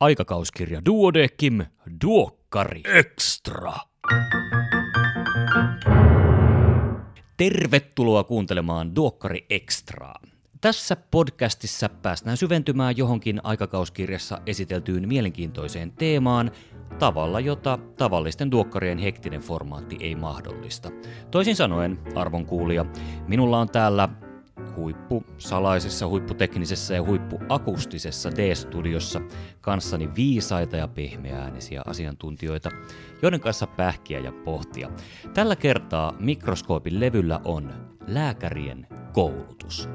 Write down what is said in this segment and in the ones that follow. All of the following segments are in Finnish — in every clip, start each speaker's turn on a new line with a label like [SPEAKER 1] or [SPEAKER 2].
[SPEAKER 1] Aikakauskirja Duodekim Duokkari Extra. Tervetuloa kuuntelemaan Duokkari Extraa. Tässä podcastissa päästään syventymään johonkin aikakauskirjassa esiteltyyn mielenkiintoiseen teemaan tavalla, jota tavallisten duokkarien hektinen formaatti ei mahdollista. Toisin sanoen, arvon kuulija, minulla on täällä huippu salaisessa, huipputeknisessä ja huippuakustisessa D-studiossa kanssani viisaita ja pehmeäänisiä asiantuntijoita, joiden kanssa pähkiä ja pohtia. Tällä kertaa mikroskoopin levyllä on lääkärien koulutus.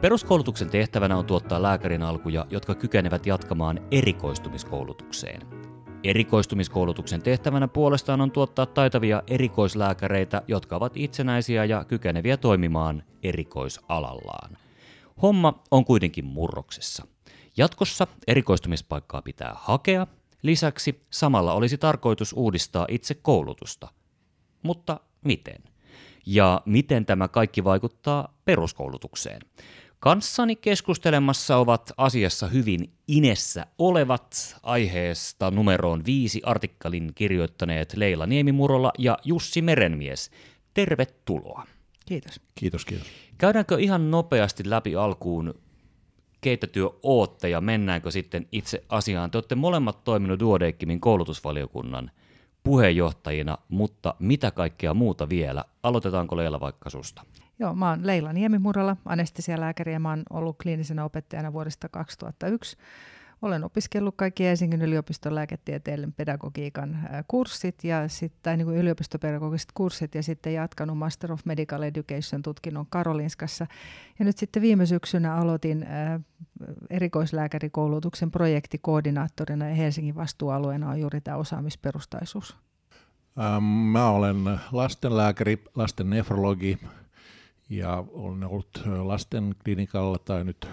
[SPEAKER 1] Peruskoulutuksen tehtävänä on tuottaa lääkärin alkuja, jotka kykenevät jatkamaan erikoistumiskoulutukseen. Erikoistumiskoulutuksen tehtävänä puolestaan on tuottaa taitavia erikoislääkäreitä, jotka ovat itsenäisiä ja kykeneviä toimimaan erikoisalallaan. Homma on kuitenkin murroksessa. Jatkossa erikoistumispaikkaa pitää hakea, lisäksi samalla olisi tarkoitus uudistaa itse koulutusta. Mutta miten? Ja miten tämä kaikki vaikuttaa peruskoulutukseen? Kanssani keskustelemassa ovat asiassa hyvin inessä olevat aiheesta numeroon viisi artikkelin kirjoittaneet Leila Niemimurola ja Jussi Merenmies. Tervetuloa.
[SPEAKER 2] Kiitos.
[SPEAKER 3] Kiitos, kiitos.
[SPEAKER 1] Käydäänkö ihan nopeasti läpi alkuun keitä työ ootte ja mennäänkö sitten itse asiaan? Te olette molemmat toiminut Duodeckimin koulutusvaliokunnan puheenjohtajina, mutta mitä kaikkea muuta vielä? Aloitetaanko Leila vaikka susta?
[SPEAKER 2] Joo, mä oon Leila Niemimurala, anestesialääkäri ja mä oon ollut kliinisenä opettajana vuodesta 2001. Olen opiskellut kaikki Helsingin yliopiston lääketieteen pedagogiikan kurssit ja sitten niin yliopistopedagogiset kurssit ja sitten jatkanut Master of Medical Education tutkinnon Karolinskassa. Ja nyt sitten viime syksynä aloitin erikoislääkärikoulutuksen projektikoordinaattorina ja Helsingin vastuualueena on juuri tämä osaamisperustaisuus.
[SPEAKER 3] Mä olen lastenlääkäri, lasten nefrologi, ja olen ollut lasten klinikalla tai nyt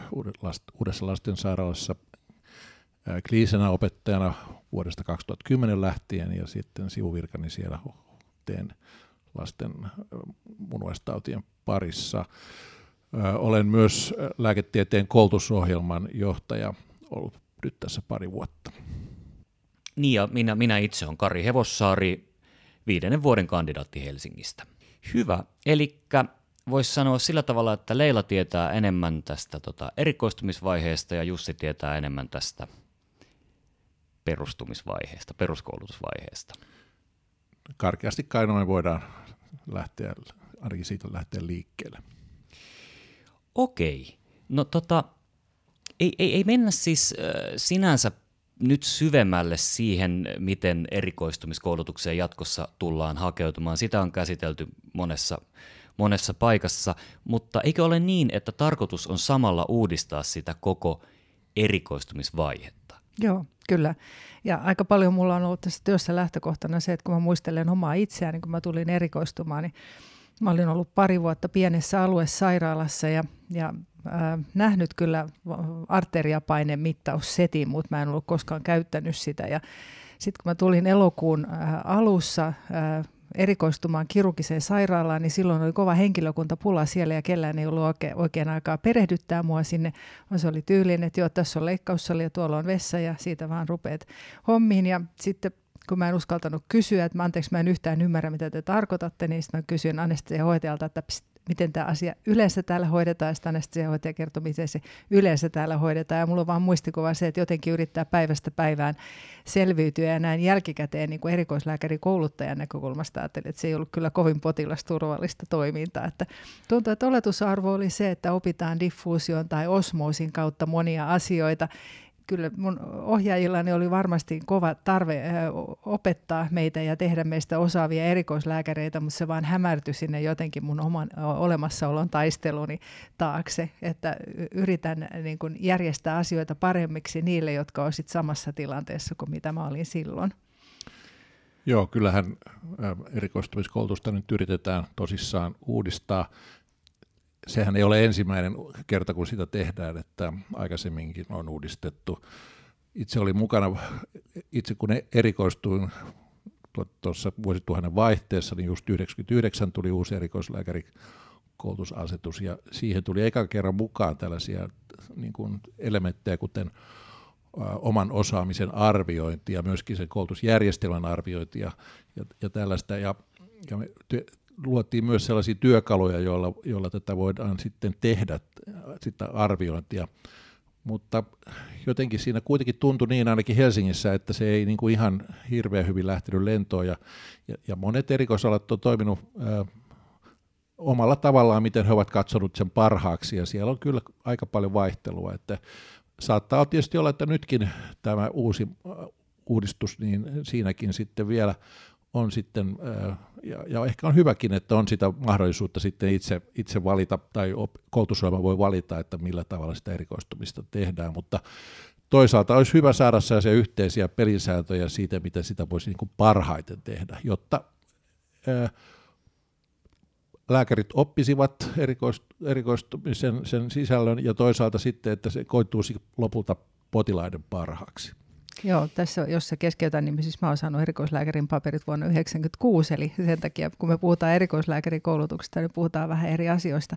[SPEAKER 3] uudessa lastensairaalassa kliinisenä opettajana vuodesta 2010 lähtien ja sitten sivuvirkani siellä teen lasten munuaistautien parissa. Olen myös lääketieteen koulutusohjelman johtaja ollut nyt tässä pari vuotta.
[SPEAKER 1] Niin ja minä, minä itse olen Kari Hevossaari, viidennen vuoden kandidaatti Helsingistä. Hyvä, eli voisi sanoa sillä tavalla, että Leila tietää enemmän tästä tota, erikoistumisvaiheesta ja Jussi tietää enemmän tästä perustumisvaiheesta, peruskoulutusvaiheesta.
[SPEAKER 3] Karkeasti kai noin voidaan lähteä, ainakin siitä lähteä liikkeelle.
[SPEAKER 1] Okei. No tota, ei, ei, ei mennä siis äh, sinänsä nyt syvemmälle siihen, miten erikoistumiskoulutukseen jatkossa tullaan hakeutumaan. Sitä on käsitelty monessa monessa paikassa, mutta eikö ole niin, että tarkoitus on samalla uudistaa sitä koko erikoistumisvaihetta?
[SPEAKER 2] Joo, kyllä. Ja aika paljon mulla on ollut tässä työssä lähtökohtana se, että kun mä muistelen omaa itseäni, niin kun mä tulin erikoistumaan, niin mä olin ollut pari vuotta pienessä aluesairaalassa ja, ja äh, nähnyt kyllä arteriapaineen mittaussetin, mutta mä en ollut koskaan käyttänyt sitä. Ja sitten kun mä tulin elokuun äh, alussa äh, erikoistumaan kirurgiseen sairaalaan, niin silloin oli kova henkilökuntapula siellä ja kellään ei ollut oikein, oikein aikaa perehdyttää mua sinne. Se oli tyylinen, että joo, tässä on leikkaussali ja tuolla on vessa ja siitä vaan rupeat hommiin. Ja sitten kun mä en uskaltanut kysyä, että mä, anteeksi, mä en yhtään ymmärrä, mitä te tarkoitatte, niin sitten mä kysyin anestesiahoitajalta, että pst, miten tämä asia yleensä täällä hoidetaan, ja sitten anestesiahoitaja kertoo, miten se yleensä täällä hoidetaan. Ja mulla on vaan muistikuva se, että jotenkin yrittää päivästä päivään selviytyä, ja näin jälkikäteen niin kuin erikoislääkärikouluttajan näkökulmasta ajattelin, että se ei ollut kyllä kovin potilasturvallista toimintaa. Että tuntuu, että oletusarvo oli se, että opitaan diffuusion tai osmoosin kautta monia asioita, kyllä mun ohjaajillani oli varmasti kova tarve opettaa meitä ja tehdä meistä osaavia erikoislääkäreitä, mutta se vaan hämärtyi sinne jotenkin mun oman olemassaolon taisteluni taakse, että yritän niin kuin järjestää asioita paremmiksi niille, jotka olisivat samassa tilanteessa kuin mitä mä olin silloin.
[SPEAKER 3] Joo, kyllähän erikoistumiskoulutusta nyt yritetään tosissaan uudistaa sehän ei ole ensimmäinen kerta, kun sitä tehdään, että aikaisemminkin on uudistettu. Itse olin mukana, itse kun erikoistuin tuossa vuosituhannen vaihteessa, niin just 99 tuli uusi erikoislääkärikoulutusasetus, ja siihen tuli eka kerran mukaan tällaisia niin kuin elementtejä, kuten oman osaamisen arviointi ja myöskin sen koulutusjärjestelmän arviointi ja, ja, ja tällaista. Ja, ja me luotiin myös sellaisia työkaluja, joilla, joilla tätä voidaan sitten tehdä, sitä arviointia. Mutta jotenkin siinä kuitenkin tuntui niin ainakin Helsingissä, että se ei niin kuin ihan hirveän hyvin lähtenyt lentoon. Ja, ja, ja monet erikoisalat on toiminut ää, omalla tavallaan, miten he ovat katsonut sen parhaaksi. Ja siellä on kyllä aika paljon vaihtelua. Että saattaa tietysti olla, että nytkin tämä uusi uudistus, niin siinäkin sitten vielä on sitten, ja, ja ehkä on hyväkin, että on sitä mahdollisuutta sitten itse, itse valita, tai koulutusohjelma voi valita, että millä tavalla sitä erikoistumista tehdään, mutta toisaalta olisi hyvä saada sellaisia yhteisiä pelisääntöjä siitä, miten sitä voisi niin kuin parhaiten tehdä, jotta ää, lääkärit oppisivat erikoistumisen sen sisällön ja toisaalta sitten, että se koituisi lopulta potilaiden parhaaksi.
[SPEAKER 2] Joo, tässä jos se keskeytän, niin siis mä oon saanut erikoislääkärin paperit vuonna 1996, eli sen takia kun me puhutaan erikoislääkärin koulutuksesta, niin puhutaan vähän eri asioista.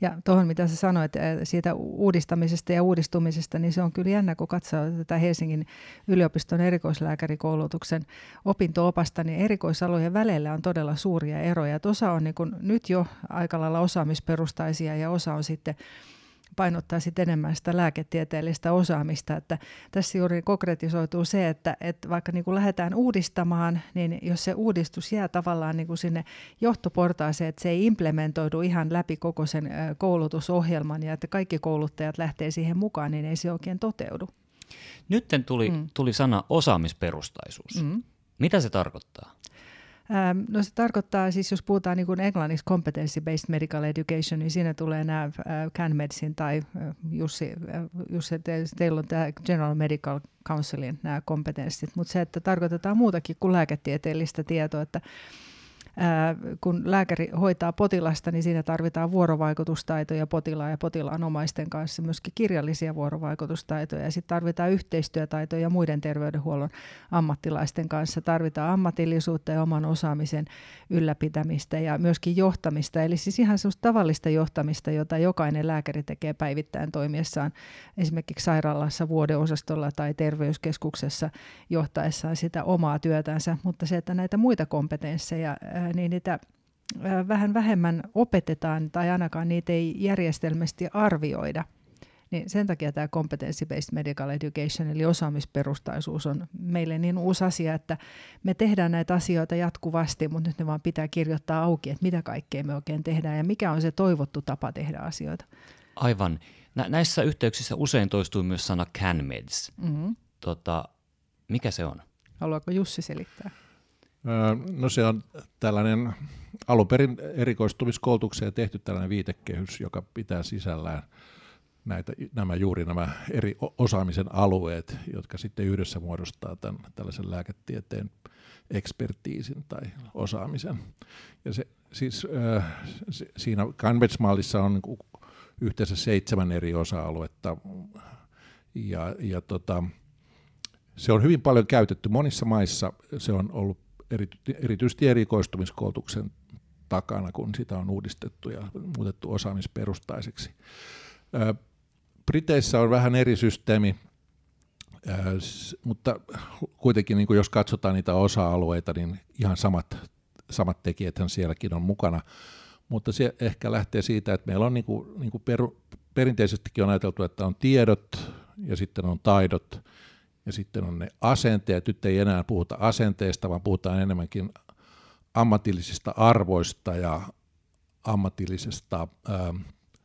[SPEAKER 2] Ja tuohon mitä sä sanoit siitä uudistamisesta ja uudistumisesta, niin se on kyllä jännä, kun katsoo tätä Helsingin yliopiston erikoislääkärikoulutuksen opinto-opasta, niin erikoisalojen välillä on todella suuria eroja. Et osa on niin kun nyt jo aika lailla osaamisperustaisia ja osa on sitten painottaa sitten enemmän sitä lääketieteellistä osaamista. Että tässä juuri konkretisoituu se, että, että vaikka niin kuin lähdetään uudistamaan, niin jos se uudistus jää tavallaan niin kuin sinne johtoportaaseen, että se ei implementoidu ihan läpi koko sen koulutusohjelman ja että kaikki kouluttajat lähtee siihen mukaan, niin ei se oikein toteudu.
[SPEAKER 1] Nyt tuli, mm. tuli sana osaamisperustaisuus. Mm. Mitä se tarkoittaa?
[SPEAKER 2] Ähm, no se tarkoittaa siis, jos puhutaan niin kuin englanniksi competency-based medical education, niin siinä tulee nämä äh, CanMedsin tai äh, Jussi, äh, Jussi teillä on tämä General Medical Councilin nämä kompetenssit, mutta se, että tarkoitetaan muutakin kuin lääketieteellistä tietoa, että kun lääkäri hoitaa potilasta, niin siinä tarvitaan vuorovaikutustaitoja potilaan ja potilaan omaisten kanssa, myöskin kirjallisia vuorovaikutustaitoja. Ja sitten tarvitaan yhteistyötaitoja muiden terveydenhuollon ammattilaisten kanssa. Tarvitaan ammatillisuutta ja oman osaamisen ylläpitämistä ja myöskin johtamista. Eli siis ihan sellaista tavallista johtamista, jota jokainen lääkäri tekee päivittäin toimiessaan esimerkiksi sairaalassa, vuodeosastolla tai terveyskeskuksessa johtaessaan sitä omaa työtänsä. Mutta se, että näitä muita kompetensseja niin niitä vähän vähemmän opetetaan tai ainakaan niitä ei järjestelmästi arvioida. Niin sen takia tämä competency-based medical education eli osaamisperustaisuus on meille niin uusi asia, että me tehdään näitä asioita jatkuvasti, mutta nyt ne vaan pitää kirjoittaa auki, että mitä kaikkea me oikein tehdään ja mikä on se toivottu tapa tehdä asioita.
[SPEAKER 1] Aivan. Nä- näissä yhteyksissä usein toistuu myös sana CanMeds. Mm-hmm. Tota, mikä se on?
[SPEAKER 2] Haluaako Jussi selittää?
[SPEAKER 3] No se on tällainen alun perin erikoistumiskoulutukseen tehty tällainen viitekehys, joka pitää sisällään näitä, nämä juuri nämä eri osaamisen alueet, jotka sitten yhdessä muodostaa tämän, tällaisen lääketieteen ekspertiisin tai osaamisen. Ja se, siis, äh, siinä Canvas-mallissa on niin yhteensä seitsemän eri osa-aluetta ja, ja tota, se on hyvin paljon käytetty. Monissa maissa se on ollut erityisesti erikoistumiskoulutuksen takana, kun sitä on uudistettu ja muutettu osaamisperustaiseksi. Briteissä on vähän eri systeemi, mutta kuitenkin niin kuin jos katsotaan niitä osa-alueita, niin ihan samat, samat tekijäthän sielläkin on mukana. Mutta se ehkä lähtee siitä, että meillä on niin kuin, niin kuin peru, perinteisestikin on ajateltu, että on tiedot ja sitten on taidot ja sitten on ne asenteet. Nyt ei enää puhuta asenteista, vaan puhutaan enemmänkin ammatillisista arvoista ja ammatillisesta ää,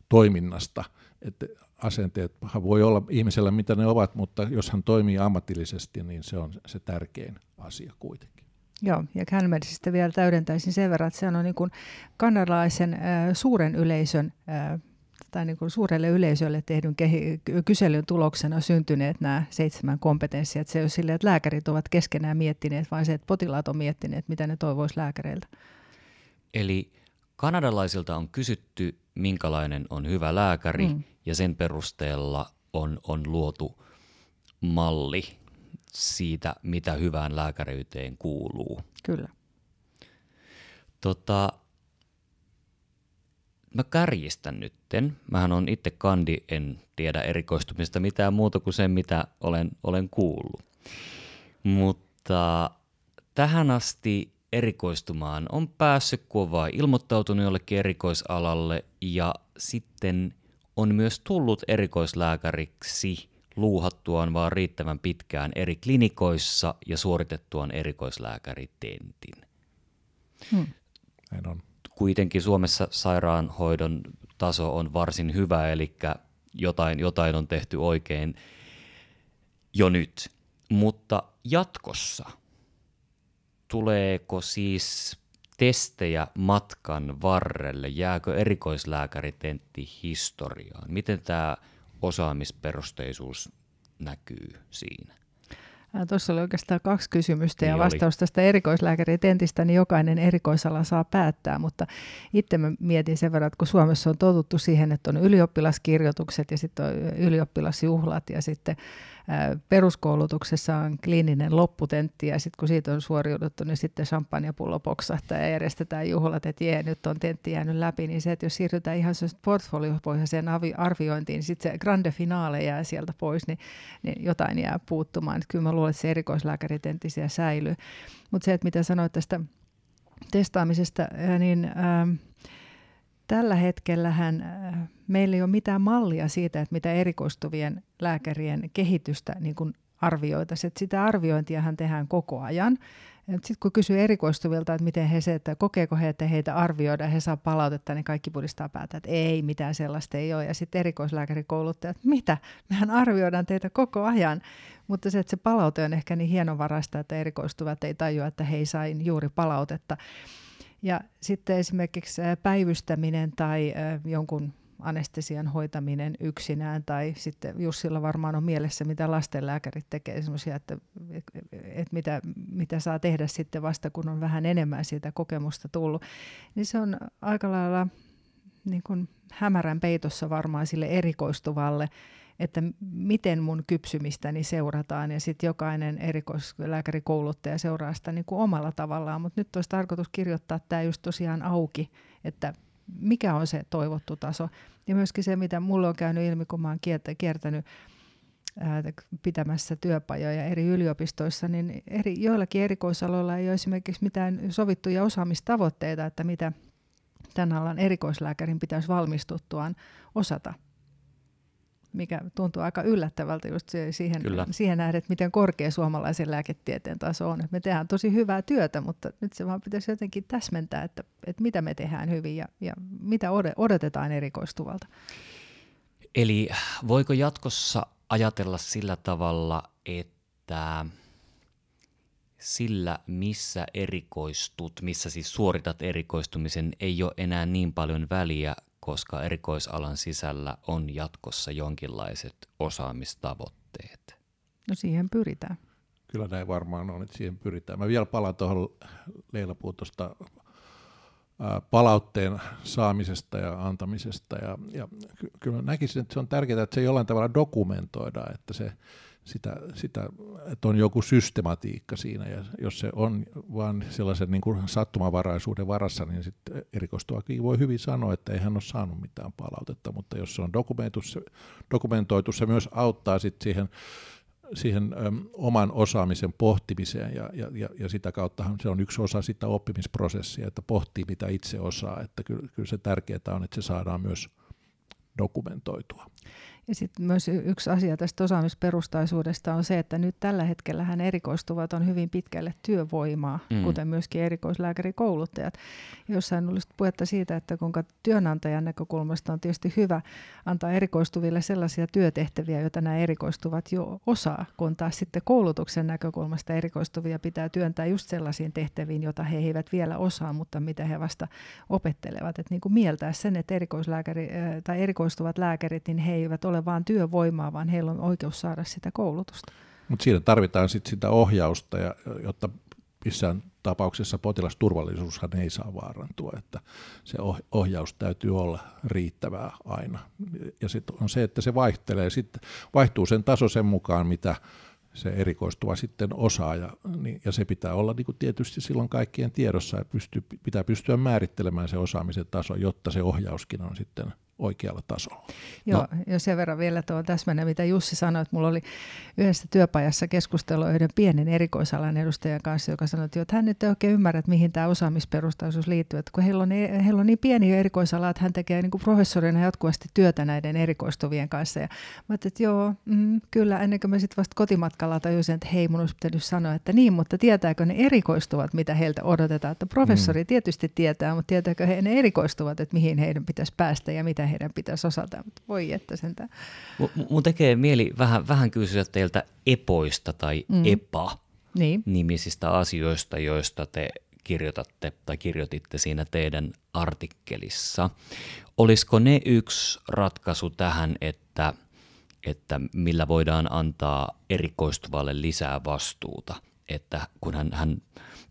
[SPEAKER 3] toiminnasta. Että asenteet voi olla ihmisellä mitä ne ovat, mutta jos hän toimii ammatillisesti, niin se on se tärkein asia kuitenkin.
[SPEAKER 2] Joo, ja Canmedsistä vielä täydentäisin sen verran, että se on niin kuin kanadalaisen äh, suuren yleisön äh, tai niin kuin suurelle yleisölle tehdyn kehi- kyselyn tuloksena syntyneet nämä seitsemän kompetenssia. Että se ei ole silleen, että lääkärit ovat keskenään miettineet, vaan se, että potilaat on miettineet, mitä ne toivoisi lääkäreiltä.
[SPEAKER 1] Eli kanadalaisilta on kysytty, minkälainen on hyvä lääkäri, mm. ja sen perusteella on, on luotu malli siitä, mitä hyvään lääkäriyteen kuuluu.
[SPEAKER 2] Kyllä.
[SPEAKER 1] Tota, mä kärjistän nytten. Mähän on itse kandi, en tiedä erikoistumista mitään muuta kuin sen, mitä olen, olen kuullut. Mutta tähän asti erikoistumaan on päässyt, kun on vain ilmoittautunut jollekin erikoisalalle ja sitten on myös tullut erikoislääkäriksi luuhattuaan vaan riittävän pitkään eri klinikoissa ja suoritettuaan erikoislääkäritentin.
[SPEAKER 3] Hmm. Näin on.
[SPEAKER 1] Kuitenkin Suomessa sairaanhoidon taso on varsin hyvä, eli jotain, jotain on tehty oikein jo nyt. Mutta jatkossa – tuleeko siis testejä matkan varrelle? Jääkö erikoislääkäritentti historiaan? Miten tämä osaamisperusteisuus näkyy siinä?
[SPEAKER 2] Tuossa oli oikeastaan kaksi kysymystä niin ja vastaus oli. tästä erikoislääkäritentistä, niin jokainen erikoisala saa päättää, mutta itse mä mietin sen verran, että kun Suomessa on totuttu siihen, että on ylioppilaskirjoitukset ja sitten on ylioppilasjuhlat ja sitten peruskoulutuksessa on kliininen lopputentti ja sitten kun siitä on suoriuduttu, niin sitten champagnepullo poksahtaa ja järjestetään juhlat, että jee, nyt on tentti jäänyt läpi, niin se, että jos siirrytään ihan portfoliopohjaiseen arviointiin, niin sitten se grande finale jää sieltä pois, niin, niin jotain jää puuttumaan. Että kyllä mä luulen, että se erikoislääkäritentti siellä säilyy. Mutta se, että mitä sanoit tästä testaamisesta, niin... Ähm, tällä hetkellähän äh, meillä ei ole mitään mallia siitä, että mitä erikoistuvien lääkärien kehitystä niin kuin arvioitaisiin. Että sitä arviointiahan tehdään koko ajan. Sitten kun kysyy erikoistuvilta, että miten he se, että kokeeko he, että heitä arvioidaan, he saa palautetta, niin kaikki pudistaa päätä, että ei, mitään sellaista ei ole. Ja sitten erikoislääkärikouluttajat, mitä? Mehän arvioidaan teitä koko ajan. Mutta se, että se palaute on ehkä niin hienovaraista, että erikoistuvat ei tajua, että he ei sain juuri palautetta. Ja sitten esimerkiksi päivystäminen tai jonkun anestesian hoitaminen yksinään, tai sitten Jussilla varmaan on mielessä, mitä lastenlääkärit tekee, semmoisia, että, että mitä, mitä saa tehdä sitten vasta, kun on vähän enemmän siitä kokemusta tullut, niin se on aika lailla niin kuin hämärän peitossa varmaan sille erikoistuvalle, että miten mun kypsymistäni seurataan ja sitten jokainen erikoislääkärikouluttaja seuraa sitä niin kuin omalla tavallaan, mutta nyt olisi tarkoitus kirjoittaa tämä just tosiaan auki, että mikä on se toivottu taso. Ja myöskin se, mitä mulle on käynyt ilmi, kun mä oon kiertänyt pitämässä työpajoja eri yliopistoissa, niin eri, joillakin erikoisaloilla ei ole esimerkiksi mitään sovittuja osaamistavoitteita, että mitä tämän alan erikoislääkärin pitäisi valmistuttuaan osata mikä tuntuu aika yllättävältä just siihen, siihen nähden, että miten korkea suomalaisen lääketieteen taso on. Me tehdään tosi hyvää työtä, mutta nyt se vaan pitäisi jotenkin täsmentää, että, että mitä me tehdään hyvin ja, ja mitä odotetaan erikoistuvalta.
[SPEAKER 1] Eli voiko jatkossa ajatella sillä tavalla, että sillä, missä erikoistut, missä siis suoritat erikoistumisen, ei ole enää niin paljon väliä koska erikoisalan sisällä on jatkossa jonkinlaiset osaamistavoitteet?
[SPEAKER 2] No siihen pyritään.
[SPEAKER 3] Kyllä näin varmaan on, että siihen pyritään. Mä vielä palaan tuohon Leila tuosta palautteen saamisesta ja antamisesta. Ja, ja kyllä näkisin, että se on tärkeää, että se jollain tavalla dokumentoidaan, että se sitä, sitä, että on joku systematiikka siinä, ja jos se on vain sellaisen niin kuin sattumavaraisuuden varassa, niin sitten erikoistuakin voi hyvin sanoa, että ei hän ole saanut mitään palautetta, mutta jos se on dokumentoitu, se, myös auttaa sitten siihen, siihen oman osaamisen pohtimiseen, ja, ja, ja, ja sitä kauttahan se on yksi osa sitä oppimisprosessia, että pohtii mitä itse osaa, että kyllä, kyllä se tärkeää on, että se saadaan myös dokumentoitua.
[SPEAKER 2] Ja sitten myös yksi asia tästä osaamisperustaisuudesta on se, että nyt tällä hetkellä hän erikoistuvat on hyvin pitkälle työvoimaa, mm. kuten myöskin erikoislääkärikouluttajat. Jossain olisi puhetta siitä, että kuinka työnantajan näkökulmasta on tietysti hyvä antaa erikoistuville sellaisia työtehtäviä, joita nämä erikoistuvat jo osaa, kun taas sitten koulutuksen näkökulmasta erikoistuvia pitää työntää just sellaisiin tehtäviin, joita he eivät vielä osaa, mutta mitä he vasta opettelevat. Että niin kuin mieltää sen, että erikoislääkäri, tai erikoistuvat lääkärit, niin he eivät ole ole vain työvoimaa, vaan heillä on oikeus saada sitä koulutusta.
[SPEAKER 3] Mutta siinä tarvitaan sit sitä ohjausta, ja, jotta missään tapauksessa potilasturvallisuushan ei saa vaarantua, että se ohjaus täytyy olla riittävää aina. Ja sitten on se, että se vaihtelee, sitten vaihtuu sen taso sen mukaan, mitä se erikoistuva sitten osaaja, niin, ja se pitää olla niin kuin tietysti silloin kaikkien tiedossa, ja pystyy, pitää pystyä määrittelemään se osaamisen taso, jotta se ohjauskin on sitten oikealla tasolla.
[SPEAKER 2] Joo, no. ja sen verran vielä tuo täsmänä, mitä Jussi sanoi, että mulla oli yhdessä työpajassa keskustelua yhden pienen erikoisalan edustajan kanssa, joka sanoi, että hän nyt ei oikein ymmärrä, että mihin tämä osaamisperustaisuus liittyy, että kun heillä on, heillä on niin pieni erikoisala, että hän tekee niin kuin professorina jatkuvasti työtä näiden erikoistuvien kanssa, ja mä että joo, mm, kyllä, ennen kuin mä sitten vasta kotimatkalla tajusin, että hei, mun olisi pitänyt sanoa, että niin, mutta tietääkö ne erikoistuvat, mitä heiltä odotetaan, että professori mm. tietysti tietää, mutta tietääkö he ne erikoistuvat, että mihin heidän pitäisi päästä ja mitä heidän pitäisi osata, mutta voi että sentään.
[SPEAKER 1] Mun tekee mieli vähän, vähän kysyä teiltä epoista tai mm. epa niin. nimisistä asioista, joista te kirjoitatte tai kirjoititte siinä teidän artikkelissa. Olisiko ne yksi ratkaisu tähän, että, että millä voidaan antaa erikoistuvalle lisää vastuuta, että kun hän, hän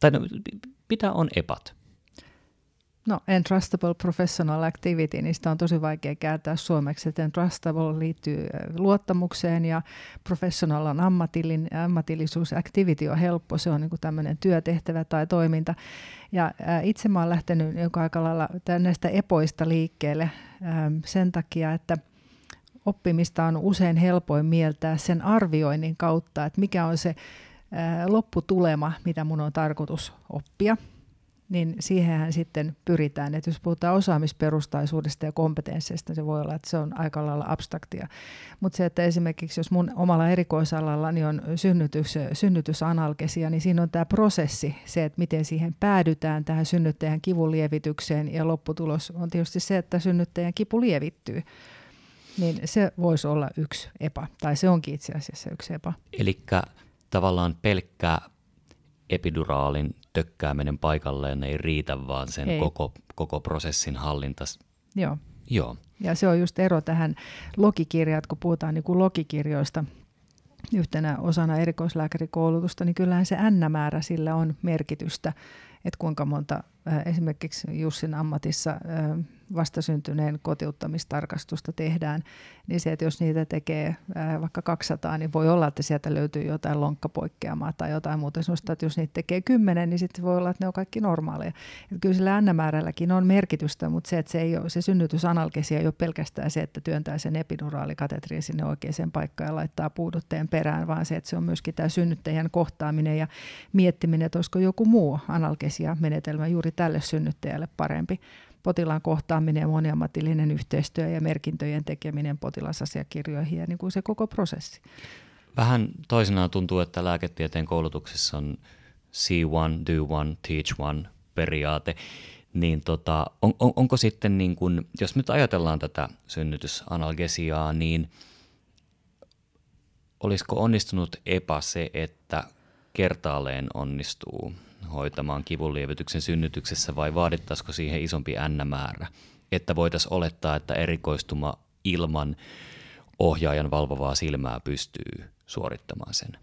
[SPEAKER 1] tai no, mitä on epat?
[SPEAKER 2] No, entrustable professional activity, niistä on tosi vaikea kääntää suomeksi. Että entrustable liittyy luottamukseen ja professional on ammatillin, ammatillisuus. Activity on helppo, se on niin tämmöinen työtehtävä tai toiminta. Ja itse mä lähtenyt joka aika lailla näistä epoista liikkeelle sen takia, että oppimista on usein helpoin mieltää sen arvioinnin kautta, että mikä on se lopputulema, mitä mun on tarkoitus oppia – niin siihenhän sitten pyritään. Että jos puhutaan osaamisperustaisuudesta ja kompetensseista, se voi olla, että se on aika lailla abstraktia. Mutta se, että esimerkiksi jos mun omalla erikoisalalla niin on synnytys, synnytysanalgesia, niin siinä on tämä prosessi, se, että miten siihen päädytään tähän synnyttäjän kivun lievitykseen ja lopputulos on tietysti se, että synnyttäjän kipu lievittyy. Niin se voisi olla yksi epä, tai se onkin itse asiassa yksi epä.
[SPEAKER 1] Eli tavallaan pelkkä epiduraalin tökkääminen paikalleen ei riitä, vaan sen ei. Koko, koko prosessin hallinta.
[SPEAKER 2] Joo.
[SPEAKER 1] Joo.
[SPEAKER 2] Ja se on just ero tähän logikirjaan, kun puhutaan niin kuin logikirjoista yhtenä osana erikoislääkärikoulutusta, niin kyllähän se n-määrä sillä on merkitystä, että kuinka monta esimerkiksi Jussin ammatissa vastasyntyneen kotiuttamistarkastusta tehdään, niin se, että jos niitä tekee vaikka 200, niin voi olla, että sieltä löytyy jotain lonkkapoikkeamaa tai jotain muuta sellaista, että jos niitä tekee 10, niin sitten voi olla, että ne on kaikki normaaleja. Että kyllä sillä n-määrälläkin on merkitystä, mutta se, että se, ei ole, se synnytysanalgesia ei ole pelkästään se, että työntää sen epiduraalikatetriin sinne oikeaan paikkaan ja laittaa puudutteen perään, vaan se, että se on myöskin tämä synnyttäjän kohtaaminen ja miettiminen, että olisiko joku muu analgesia-menetelmä juuri tälle synnyttäjälle parempi potilaan kohtaaminen ja moniammatillinen yhteistyö ja merkintöjen tekeminen potilasasiakirjoihin ja niin kuin se koko prosessi.
[SPEAKER 1] Vähän toisenaan tuntuu, että lääketieteen koulutuksessa on see one, do one, teach one periaate. Niin tota, on, on, onko sitten, niin kun, jos nyt ajatellaan tätä synnytysanalgesiaa, niin olisiko onnistunut epä se, että kertaalleen onnistuu hoitamaan kivunlievityksen synnytyksessä vai vaadittaisiko siihen isompi n-määrä, että voitaisiin olettaa, että erikoistuma ilman ohjaajan valvovaa silmää pystyy suorittamaan sen?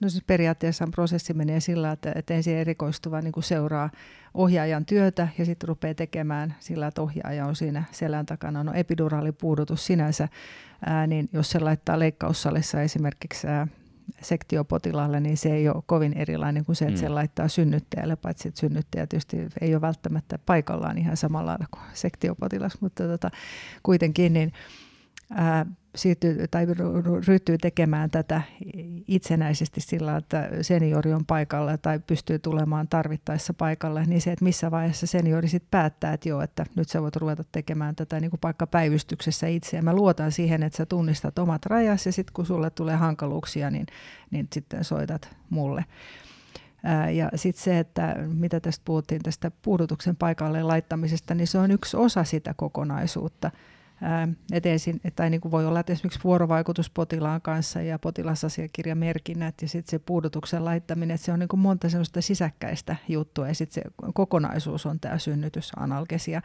[SPEAKER 2] No siis periaatteessa prosessi menee sillä, että, että ensin erikoistuva niin kuin seuraa ohjaajan työtä ja sitten rupeaa tekemään sillä, että ohjaaja on siinä selän takana. No epiduraalipuudutus sinänsä, ää, niin jos se laittaa leikkaussalissa esimerkiksi ää, sektiopotilaalle, niin se ei ole kovin erilainen kuin se, että mm. se laittaa synnyttäjälle, paitsi että synnyttäjä tietysti ei ole välttämättä paikallaan ihan samalla lailla kuin sektiopotilas, mutta tota, kuitenkin niin ää, siirtyy, tai ryhtyy tekemään tätä itsenäisesti sillä, että seniori on paikalla tai pystyy tulemaan tarvittaessa paikalle, niin se, että missä vaiheessa seniori sitten päättää, että joo, että nyt sä voit ruveta tekemään tätä niin kuin paikka päivystyksessä itse. Ja mä luotan siihen, että sä tunnistat omat rajasi ja sitten kun sulle tulee hankaluuksia, niin, niin sitten soitat mulle. Ja sitten se, että mitä tästä puhuttiin tästä puudutuksen paikalle laittamisesta, niin se on yksi osa sitä kokonaisuutta – eteisiin, tai niin kuin voi olla että esimerkiksi vuorovaikutus potilaan kanssa ja potilasasiakirjamerkinnät ja sitten se puudutuksen laittaminen, että se on niin kuin monta sellaista sisäkkäistä juttua ja sitten se kokonaisuus on tämä synnytysanalgesia.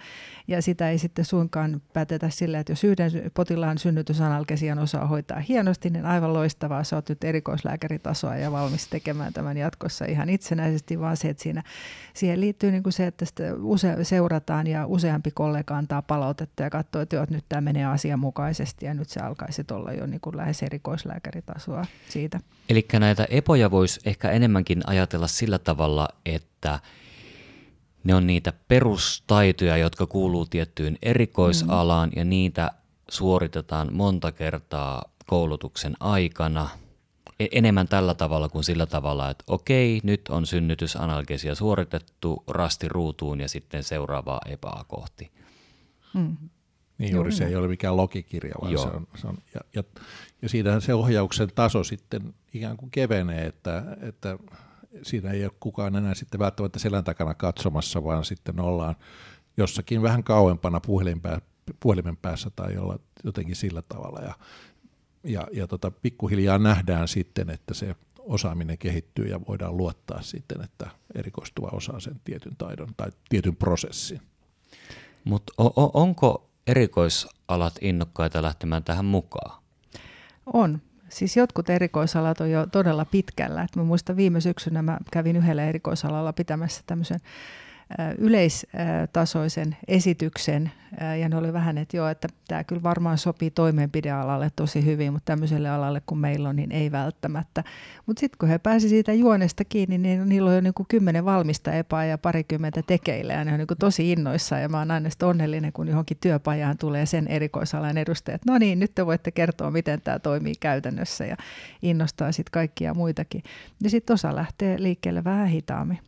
[SPEAKER 2] Ja sitä ei sitten suinkaan päätetä sillä, että jos yhden potilaan synnytysanalgesian osaa hoitaa hienosti, niin aivan loistavaa, sä oot nyt erikoislääkäritasoa ja valmis tekemään tämän jatkossa ihan itsenäisesti, vaan se, että siinä, siihen liittyy niin kuin se, että sitä use, seurataan ja useampi kollega antaa palautetta ja katsoo, että nyt nyt tämä menee asianmukaisesti ja nyt se alkaisi olla jo niin kuin lähes erikoislääkäritasoa siitä.
[SPEAKER 1] Eli näitä epoja voisi ehkä enemmänkin ajatella sillä tavalla, että ne on niitä perustaitoja, jotka kuuluu tiettyyn erikoisalaan mm. ja niitä suoritetaan monta kertaa koulutuksen aikana – E- enemmän tällä tavalla kuin sillä tavalla, että okei, nyt on synnytysanalgesia suoritettu rasti ruutuun ja sitten seuraavaa epää kohti.
[SPEAKER 3] Hmm. Niin juuri se ei ole mikään logikirja, vaan Joo. se on, se on ja, ja, ja siinähän se ohjauksen taso sitten ikään kuin kevenee, että, että siinä ei ole kukaan enää sitten välttämättä selän takana katsomassa, vaan sitten ollaan jossakin vähän kauempana puhelimen päässä tai jolla, jotenkin sillä tavalla. Ja ja, ja tota, pikkuhiljaa nähdään sitten, että se osaaminen kehittyy ja voidaan luottaa sitten, että erikoistuva osaa sen tietyn taidon tai tietyn prosessin.
[SPEAKER 1] Mutta onko erikoisalat innokkaita lähtemään tähän mukaan?
[SPEAKER 2] On. Siis jotkut erikoisalat on jo todella pitkällä. Et mä muistan viime syksynä mä kävin yhdellä erikoisalalla pitämässä tämmöisen yleistasoisen esityksen, ja ne oli vähän, että joo, että tämä kyllä varmaan sopii toimenpidealalle tosi hyvin, mutta tämmöiselle alalle kun meillä on, niin ei välttämättä. Mutta sitten kun he pääsivät siitä juonesta kiinni, niin niillä on jo niin kuin kymmenen valmista epää ja parikymmentä tekeillä, ja ne on niin kuin tosi innoissaan, ja mä oon aina onnellinen, kun johonkin työpajaan tulee sen erikoisalan edustajat. No niin, nyt te voitte kertoa, miten tämä toimii käytännössä, ja innostaa sitten kaikkia muitakin. Ja sitten osa lähtee liikkeelle vähän hitaammin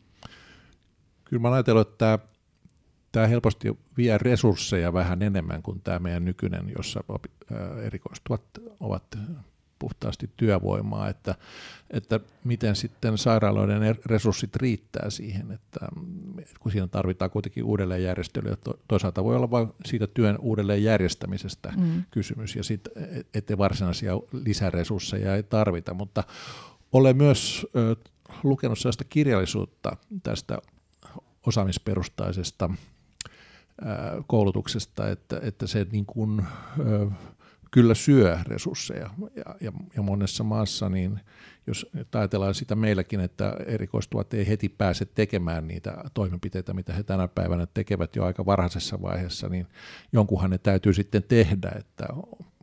[SPEAKER 3] kyllä mä ajatellut, että tämä, tämä helposti vie resursseja vähän enemmän kuin tämä meidän nykyinen, jossa erikoistuvat ovat puhtaasti työvoimaa, että, että miten sitten sairaaloiden er-, resurssit riittää siihen, että kun siinä tarvitaan kuitenkin uudelleenjärjestelyä, toisaalta voi olla vain siitä työn uudelleenjärjestämisestä mm. kysymys, ja sitten ettei varsinaisia lisäresursseja ei tarvita, mutta olen myös lukenut sellaista kirjallisuutta tästä osaamisperustaisesta koulutuksesta, että, että se niin kuin, kyllä syö resursseja. Ja, ja, ja monessa maassa, niin jos ajatellaan sitä meilläkin, että erikoistuvat ei heti pääse tekemään niitä toimenpiteitä, mitä he tänä päivänä tekevät jo aika varhaisessa vaiheessa, niin jonkunhan ne täytyy sitten tehdä, että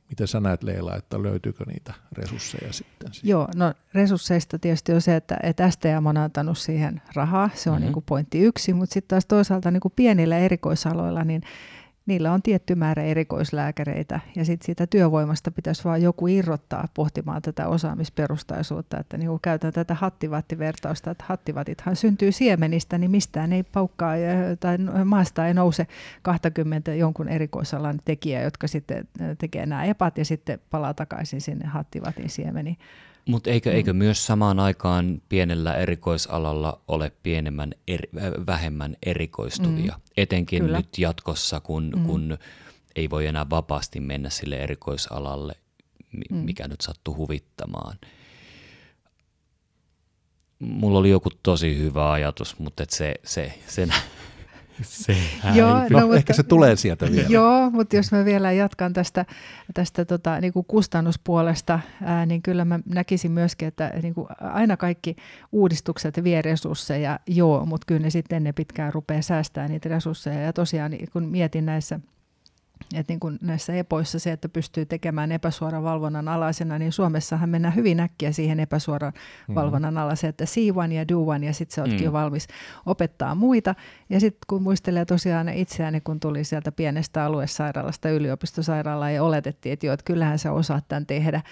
[SPEAKER 3] Miten sä näet Leila, että löytyykö niitä resursseja sitten?
[SPEAKER 2] Joo, no resursseista tietysti on se, että, että STM on antanut siihen rahaa, se on mm-hmm. niin kuin pointti yksi, mutta sitten taas toisaalta niin kuin pienillä erikoisaloilla, niin niillä on tietty määrä erikoislääkäreitä ja sitten siitä työvoimasta pitäisi vaan joku irrottaa pohtimaan tätä osaamisperustaisuutta, että niin käytän tätä hattivattivertausta, että hattivatithan syntyy siemenistä, niin mistään ei paukkaa tai maasta ei nouse 20 jonkun erikoisalan tekijää, jotka sitten tekee nämä epat ja sitten palaa takaisin sinne hattivatin siemeniin.
[SPEAKER 1] Mutta eikö, eikö mm. myös samaan aikaan pienellä erikoisalalla ole pienemmän er, vähemmän erikoistuvia? Mm. Etenkin Kyllä. nyt jatkossa, kun, mm. kun ei voi enää vapaasti mennä sille erikoisalalle, mikä mm. nyt sattuu huvittamaan. Mulla oli joku tosi hyvä ajatus, mutta et se, se, se,
[SPEAKER 3] se joo, no, no, mutta, ehkä se tulee sieltä vielä.
[SPEAKER 2] Joo, mutta jos mä vielä jatkan tästä, tästä tota, niin kuin kustannuspuolesta, ää, niin kyllä mä näkisin myöskin, että niin kuin aina kaikki uudistukset vie resursseja, joo, mutta kyllä ne sitten ne pitkään rupeaa säästämään niitä resursseja. Ja tosiaan niin kun mietin näissä että niin kuin näissä epoissa se, että pystyy tekemään epäsuoran valvonnan alaisena, niin Suomessahan mennään hyvin äkkiä siihen epäsuoran mm-hmm. valvonnan alaiseen, että see one ja do one, ja sitten sä ootkin mm. jo valmis opettaa muita. Ja sitten kun muistelee tosiaan itseäni, kun tuli sieltä pienestä aluesairaalasta yliopistosairaalaan ja oletettiin, että joo, että kyllähän sä osaat tämän tehdä,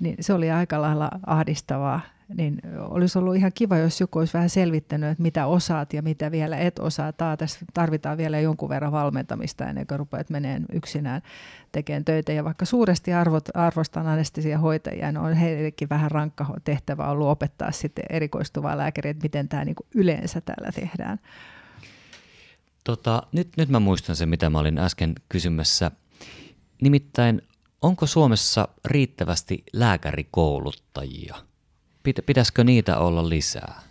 [SPEAKER 2] niin se oli aika lailla ahdistavaa niin olisi ollut ihan kiva, jos joku olisi vähän selvittänyt, että mitä osaat ja mitä vielä et osaa. Taa, tässä tarvitaan vielä jonkun verran valmentamista ennen kuin rupeat meneen yksinään tekemään töitä. Ja vaikka suuresti arvot, arvostan anestesiahoitajia, niin on heillekin vähän rankka tehtävä ollut opettaa sitten erikoistuvaa lääkäriä, että miten tämä niin yleensä täällä tehdään.
[SPEAKER 1] Tota, nyt, nyt mä muistan sen, mitä mä olin äsken kysymässä. Nimittäin, onko Suomessa riittävästi lääkärikouluttajia? Pitäisikö niitä olla lisää?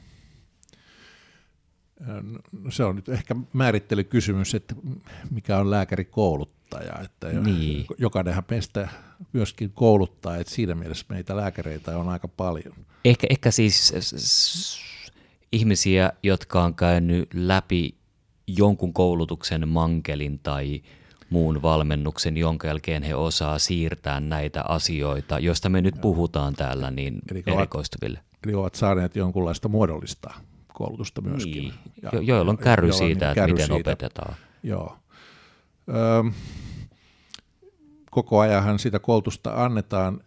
[SPEAKER 3] No, se on nyt ehkä määrittelykysymys, että mikä on lääkärikouluttaja. Että niin. Jokainenhan meistä myöskin kouluttaa, että siinä mielessä meitä lääkäreitä on aika paljon.
[SPEAKER 1] Ehkä, ehkä siis ihmisiä, jotka on käynyt läpi jonkun koulutuksen mankelin tai muun valmennuksen, jonka jälkeen he osaa siirtää näitä asioita, joista me nyt puhutaan täällä, niin eli erikoistuville.
[SPEAKER 3] Ovat, eli ovat saaneet jonkunlaista muodollista koulutusta myöskin.
[SPEAKER 1] Niin. Ja, jo, joilla on kärry siitä, niin, että kärry miten siitä. opetetaan.
[SPEAKER 3] Joo. Öö, koko ajanhan sitä koulutusta annetaan,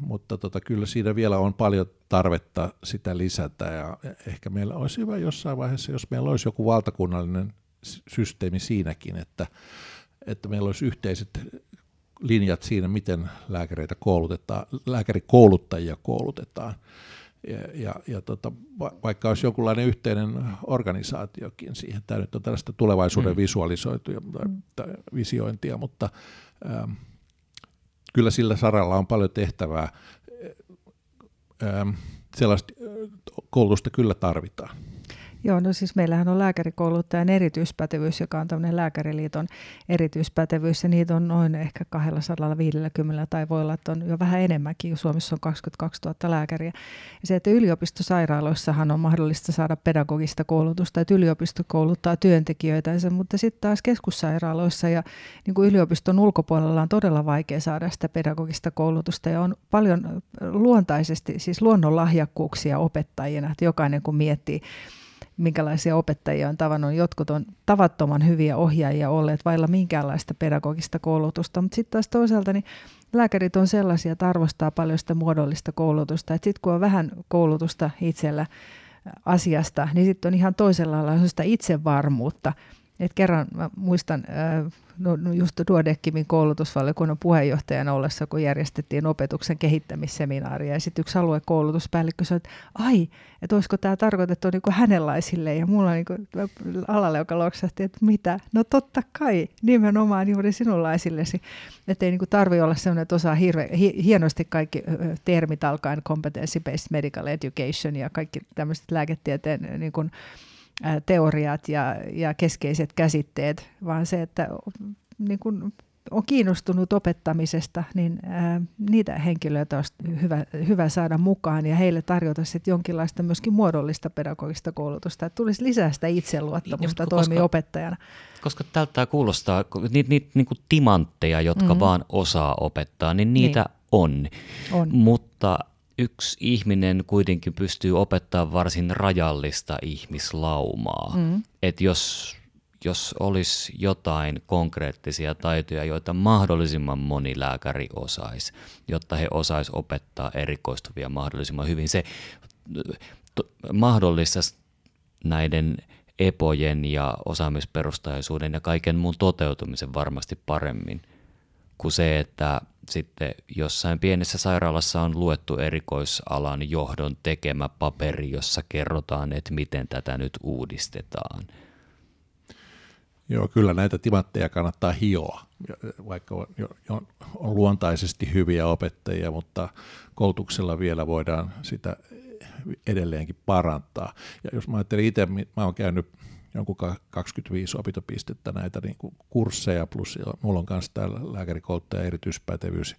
[SPEAKER 3] mutta tota, kyllä siinä vielä on paljon tarvetta sitä lisätä ja ehkä meillä olisi hyvä jossain vaiheessa, jos meillä olisi joku valtakunnallinen systeemi siinäkin, että, että meillä olisi yhteiset linjat siinä, miten lääkäreitä koulutetaan, lääkärikouluttajia koulutetaan. Ja, ja, ja tota, vaikka olisi jonkunlainen yhteinen organisaatiokin siihen, tämä nyt on tällaista tulevaisuuden mm. visualisoituja tai, tai visiointia, mutta ähm, kyllä sillä saralla on paljon tehtävää. Ähm, sellaista koulutusta kyllä tarvitaan.
[SPEAKER 2] Joo, no siis meillähän on lääkärikouluttajan erityispätevyys, joka on tämmöinen lääkäriliiton erityispätevyys, ja niitä on noin ehkä 250 tai voi olla, että on jo vähän enemmänkin, Suomessa on 22 000 lääkäriä. Ja se, että yliopistosairaaloissahan on mahdollista saada pedagogista koulutusta, että yliopisto kouluttaa työntekijöitä, mutta sitten taas keskussairaaloissa ja niin kuin yliopiston ulkopuolella on todella vaikea saada sitä pedagogista koulutusta, ja on paljon luontaisesti, siis luonnonlahjakkuuksia opettajina, että jokainen kun miettii, minkälaisia opettajia on tavannut. Jotkut on tavattoman hyviä ohjaajia olleet vailla minkäänlaista pedagogista koulutusta, mutta sitten taas toisaalta niin lääkärit on sellaisia, että arvostaa paljon sitä muodollista koulutusta. Sitten kun on vähän koulutusta itsellä asiasta, niin sitten on ihan toisella lailla itsevarmuutta. Et kerran mä muistan, no, no just Duodeckimin koulutusvaliokunnan puheenjohtajana ollessa, kun järjestettiin opetuksen kehittämisseminaaria. Ja sitten yksi aluekoulutuspäällikkö sanoi, että ai, että olisiko tämä tarkoitettu niin kuin hänenlaisille. Ja mulla niin kuin alalle, joka loksahti, että mitä? No totta kai, nimenomaan juuri sinunlaisillesi. Että ei niin tarvitse olla sellainen, että osaa hirve, hi, hienosti kaikki termit alkaen competency-based medical education ja kaikki tämmöiset lääketieteen niin kuin, teoriat ja, ja keskeiset käsitteet, vaan se, että niin kun on kiinnostunut opettamisesta, niin ää, niitä henkilöitä olisi hyvä, hyvä saada mukaan ja heille tarjota sitten jonkinlaista myöskin muodollista pedagogista koulutusta, että tulisi lisää sitä itseluottamusta toimia opettajana.
[SPEAKER 1] Koska tältä kuulostaa, niitä niit, niin timantteja, jotka mm-hmm. vaan osaa opettaa, niin niitä niin. on. on. Mutta yksi ihminen kuitenkin pystyy opettaa varsin rajallista ihmislaumaa. Mm. Että jos, jos olisi jotain konkreettisia taitoja, joita mahdollisimman moni lääkäri osaisi, jotta he osais opettaa erikoistuvia mahdollisimman hyvin, se mahdollistaisi näiden epojen ja osaamisperustaisuuden ja kaiken muun toteutumisen varmasti paremmin kuin se, että sitten jossain pienessä sairaalassa on luettu erikoisalan johdon tekemä paperi, jossa kerrotaan, että miten tätä nyt uudistetaan.
[SPEAKER 3] Joo, kyllä näitä timantteja kannattaa hioa, vaikka on, on luontaisesti hyviä opettajia, mutta koulutuksella vielä voidaan sitä edelleenkin parantaa. Ja jos mä ajattelin itse, mä oon käynyt jonkun 25 opintopistettä näitä niin kuin kursseja, plus mulla on myös täällä lääkärikouluttaja erityispätevyys.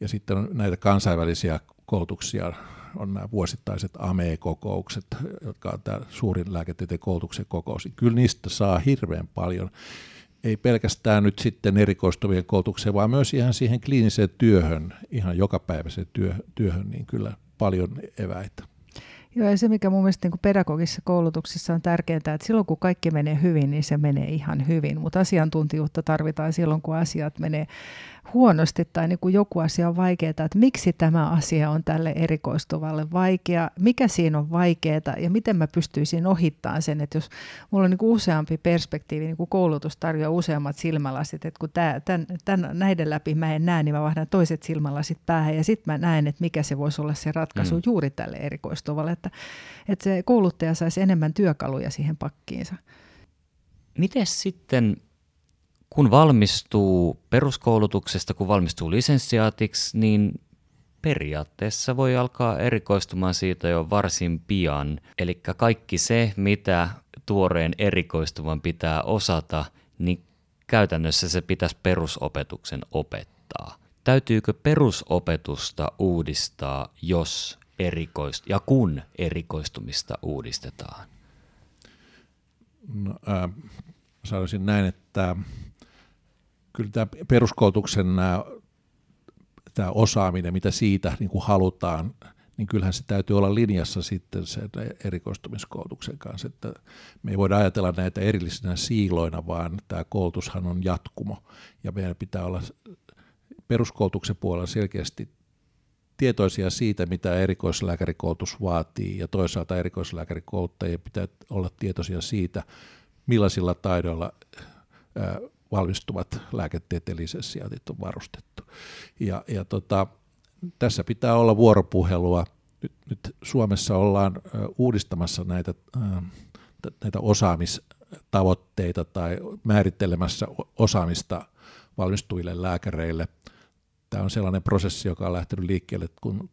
[SPEAKER 3] Ja sitten on näitä kansainvälisiä koulutuksia, on nämä vuosittaiset AME-kokoukset, jotka on tämä suurin lääketieteen koulutuksen kokous. Kyllä niistä saa hirveän paljon, ei pelkästään nyt sitten erikoistuvien koulutukseen, vaan myös ihan siihen kliiniseen työhön, ihan jokapäiväiseen työhön, niin kyllä paljon eväitä.
[SPEAKER 2] Joo, ja se mikä mun mielestä niin pedagogisessa koulutuksessa on tärkeää, että silloin kun kaikki menee hyvin, niin se menee ihan hyvin, mutta asiantuntijuutta tarvitaan silloin, kun asiat menee huonosti tai niin kuin joku asia on vaikeaa, että miksi tämä asia on tälle erikoistuvalle vaikea, mikä siinä on vaikeaa ja miten mä pystyisin ohittamaan sen, että jos mulla on niin kuin useampi perspektiivi, niin kuin koulutus tarjoaa useammat silmälasit, että kun tämän, tämän, tämän, näiden läpi mä en näe, niin mä vaihdan toiset silmälasit päähän ja sitten mä näen, että mikä se voisi olla se ratkaisu mm. juuri tälle erikoistuvalle, että, että se kouluttaja saisi enemmän työkaluja siihen pakkiinsa.
[SPEAKER 1] Miten sitten kun valmistuu peruskoulutuksesta, kun valmistuu lisenssiaatiksi, niin periaatteessa voi alkaa erikoistumaan siitä jo varsin pian. Eli kaikki se, mitä tuoreen erikoistuvan pitää osata, niin käytännössä se pitäisi perusopetuksen opettaa. Täytyykö perusopetusta uudistaa, jos erikoist- ja kun erikoistumista uudistetaan?
[SPEAKER 3] No, äh, sanoisin näin, että kyllä tämä peruskoulutuksen nämä, tämä osaaminen, mitä siitä niin kuin halutaan, niin kyllähän se täytyy olla linjassa sitten sen erikoistumiskoulutuksen kanssa, että me ei voida ajatella näitä erillisinä siiloina, vaan tämä koulutushan on jatkumo, ja meidän pitää olla peruskoulutuksen puolella selkeästi tietoisia siitä, mitä erikoislääkärikoulutus vaatii, ja toisaalta erikoislääkärikouluttajien pitää olla tietoisia siitä, millaisilla taidoilla valmistuvat lääketieteelliset sijaintit on varustettu. Ja, ja tota, tässä pitää olla vuoropuhelua. Nyt, nyt Suomessa ollaan uudistamassa näitä, näitä osaamistavoitteita tai määrittelemässä osaamista valmistuville lääkäreille. Tämä on sellainen prosessi, joka on lähtenyt liikkeelle, kun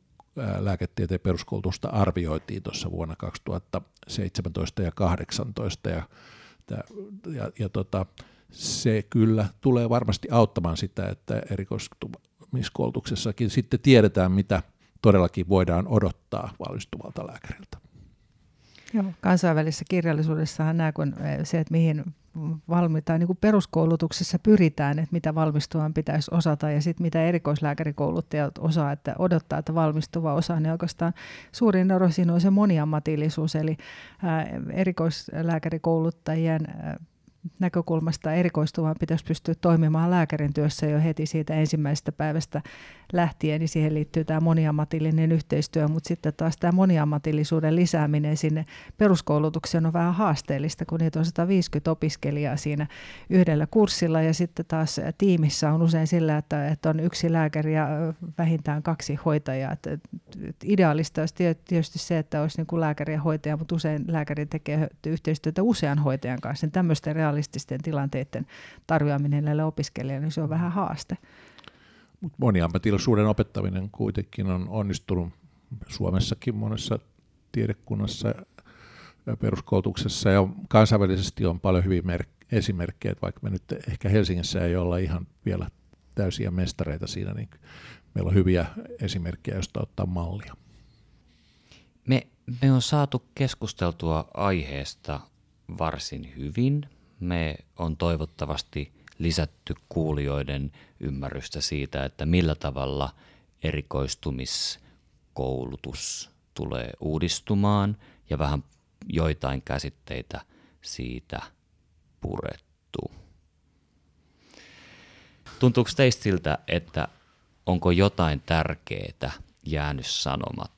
[SPEAKER 3] lääketieteen peruskoulutusta arvioitiin tuossa vuonna 2017 ja 2018. Ja, ja, ja tota, se kyllä tulee varmasti auttamaan sitä, että erikoistumiskoulutuksessakin sitten tiedetään, mitä todellakin voidaan odottaa valmistuvalta lääkäriltä.
[SPEAKER 2] Joo, kansainvälisessä kirjallisuudessahan nämä, kun se, että mihin valmitaan, niin kuin peruskoulutuksessa pyritään, että mitä valmistuvan pitäisi osata ja sitten mitä erikoislääkärikouluttajat osaa, että odottaa, että valmistuva osaa, niin oikeastaan suurin ero siinä on se moniammatillisuus, eli erikoislääkärikouluttajien näkökulmasta erikoistuvan pitäisi pystyä toimimaan lääkärin työssä jo heti siitä ensimmäisestä päivästä lähtien, niin siihen liittyy tämä moniammatillinen yhteistyö, mutta sitten taas tämä moniammatillisuuden lisääminen sinne peruskoulutukseen on vähän haasteellista, kun niitä on 150 opiskelijaa siinä yhdellä kurssilla ja sitten taas tiimissä on usein sillä, että, että on yksi lääkäri ja vähintään kaksi hoitajaa. Että ideaalista olisi tietysti se, että olisi niin kuin lääkäri ja hoitaja, mutta usein lääkäri tekee yhteistyötä usean hoitajan kanssa. Niin tämmöisten realististen tilanteiden tarjoaminen näille opiskelijoille, niin se on vähän haaste.
[SPEAKER 3] Mutta moniammatillisuuden opettaminen kuitenkin on onnistunut Suomessakin monessa tiedekunnassa ja peruskoulutuksessa ja kansainvälisesti on paljon hyviä esimerkkejä, että vaikka me nyt ehkä Helsingissä ei olla ihan vielä täysiä mestareita siinä, niin meillä on hyviä esimerkkejä, joista ottaa mallia.
[SPEAKER 1] Me, me on saatu keskusteltua aiheesta varsin hyvin. Me on toivottavasti lisätty kuulijoiden ymmärrystä siitä, että millä tavalla erikoistumiskoulutus tulee uudistumaan ja vähän joitain käsitteitä siitä purettu. Tuntuuko teistä siltä, että onko jotain tärkeää jäänyt sanomatta?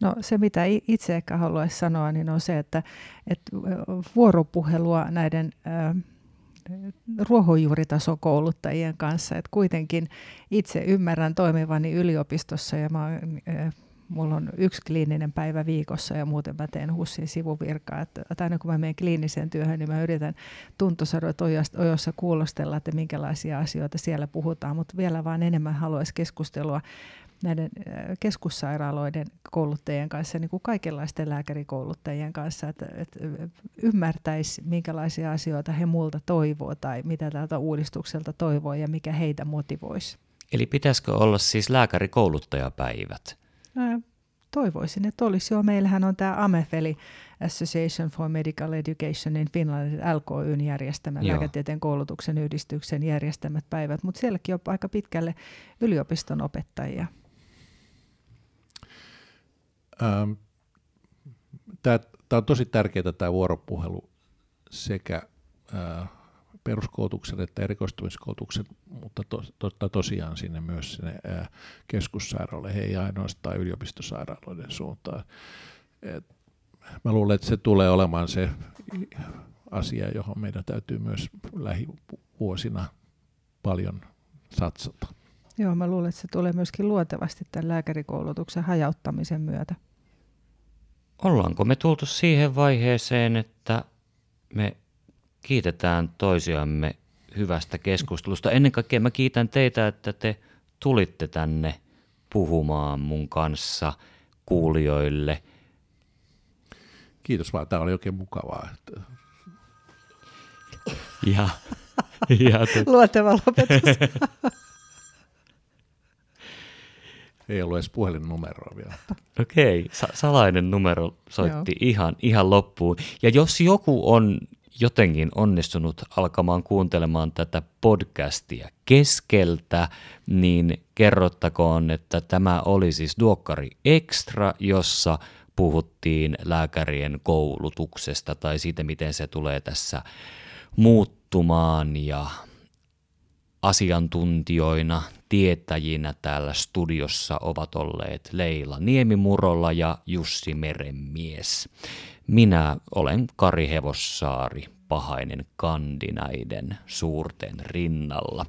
[SPEAKER 2] No se, mitä itse ehkä haluaisin sanoa, niin on se, että, että vuoropuhelua näiden äh, ruohonjuuritasokouluttajien kanssa. Et kuitenkin itse ymmärrän toimivani yliopistossa ja mä, mulla on yksi kliininen päivä viikossa ja muuten mä teen HUSin sivuvirkaa. Et aina kun mä menen kliiniseen työhön, niin mä yritän tuntosadot ojossa kuulostella, että minkälaisia asioita siellä puhutaan, mutta vielä vaan enemmän haluaisi keskustelua näiden keskussairaaloiden kouluttajien kanssa, niin kuin kaikenlaisten lääkärikouluttajien kanssa, että, että ymmärtäisi, minkälaisia asioita he multa toivoo tai mitä tältä uudistukselta toivoo ja mikä heitä motivoisi.
[SPEAKER 1] Eli pitäisikö olla siis lääkärikouluttajapäivät?
[SPEAKER 2] Ää, toivoisin, että olisi jo. Meillähän on tämä AMEF, eli Association for Medical Education in Finland, LKYn järjestämä, Joo. lääketieteen koulutuksen yhdistyksen järjestämät päivät, mutta sielläkin on aika pitkälle yliopiston opettajia.
[SPEAKER 3] Ähm, tämä, on tosi tärkeää tämä vuoropuhelu sekä äh, peruskoulutuksen että erikoistumiskoulutuksen, mutta to, to, tosiaan sinne myös sinne äh, keskussairaaloille, ei ainoastaan yliopistosairaaloiden suuntaan. Et mä luulen, että se tulee olemaan se asia, johon meidän täytyy myös lähivuosina paljon satsata.
[SPEAKER 2] Joo, mä luulen, että se tulee myöskin luontevasti tämän lääkärikoulutuksen hajauttamisen myötä.
[SPEAKER 1] Ollaanko me tultu siihen vaiheeseen, että me kiitetään toisiamme hyvästä keskustelusta. Ennen kaikkea mä kiitän teitä, että te tulitte tänne puhumaan mun kanssa kuulijoille.
[SPEAKER 3] Kiitos vaan, tämä oli oikein mukavaa.
[SPEAKER 1] Ja, ja
[SPEAKER 2] te... Luoteva lopetus.
[SPEAKER 3] Ei ollut edes puhelinnumeroa vielä.
[SPEAKER 1] Okei, okay. Sa- salainen numero soitti ihan, ihan loppuun. Ja jos joku on jotenkin onnistunut alkamaan kuuntelemaan tätä podcastia keskeltä, niin kerrottakoon, että tämä oli siis Duokkari Extra, jossa puhuttiin lääkärien koulutuksesta tai siitä, miten se tulee tässä muuttumaan ja asiantuntijoina, tietäjinä täällä studiossa ovat olleet Leila Niemimurolla ja Jussi Merenmies. Minä olen Kari Hevossaari, pahainen kandinaiden suurten rinnalla.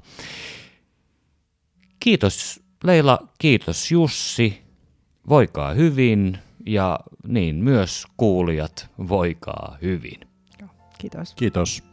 [SPEAKER 1] Kiitos Leila, kiitos Jussi, voikaa hyvin ja niin myös kuulijat, voikaa hyvin.
[SPEAKER 2] Kiitos.
[SPEAKER 3] Kiitos.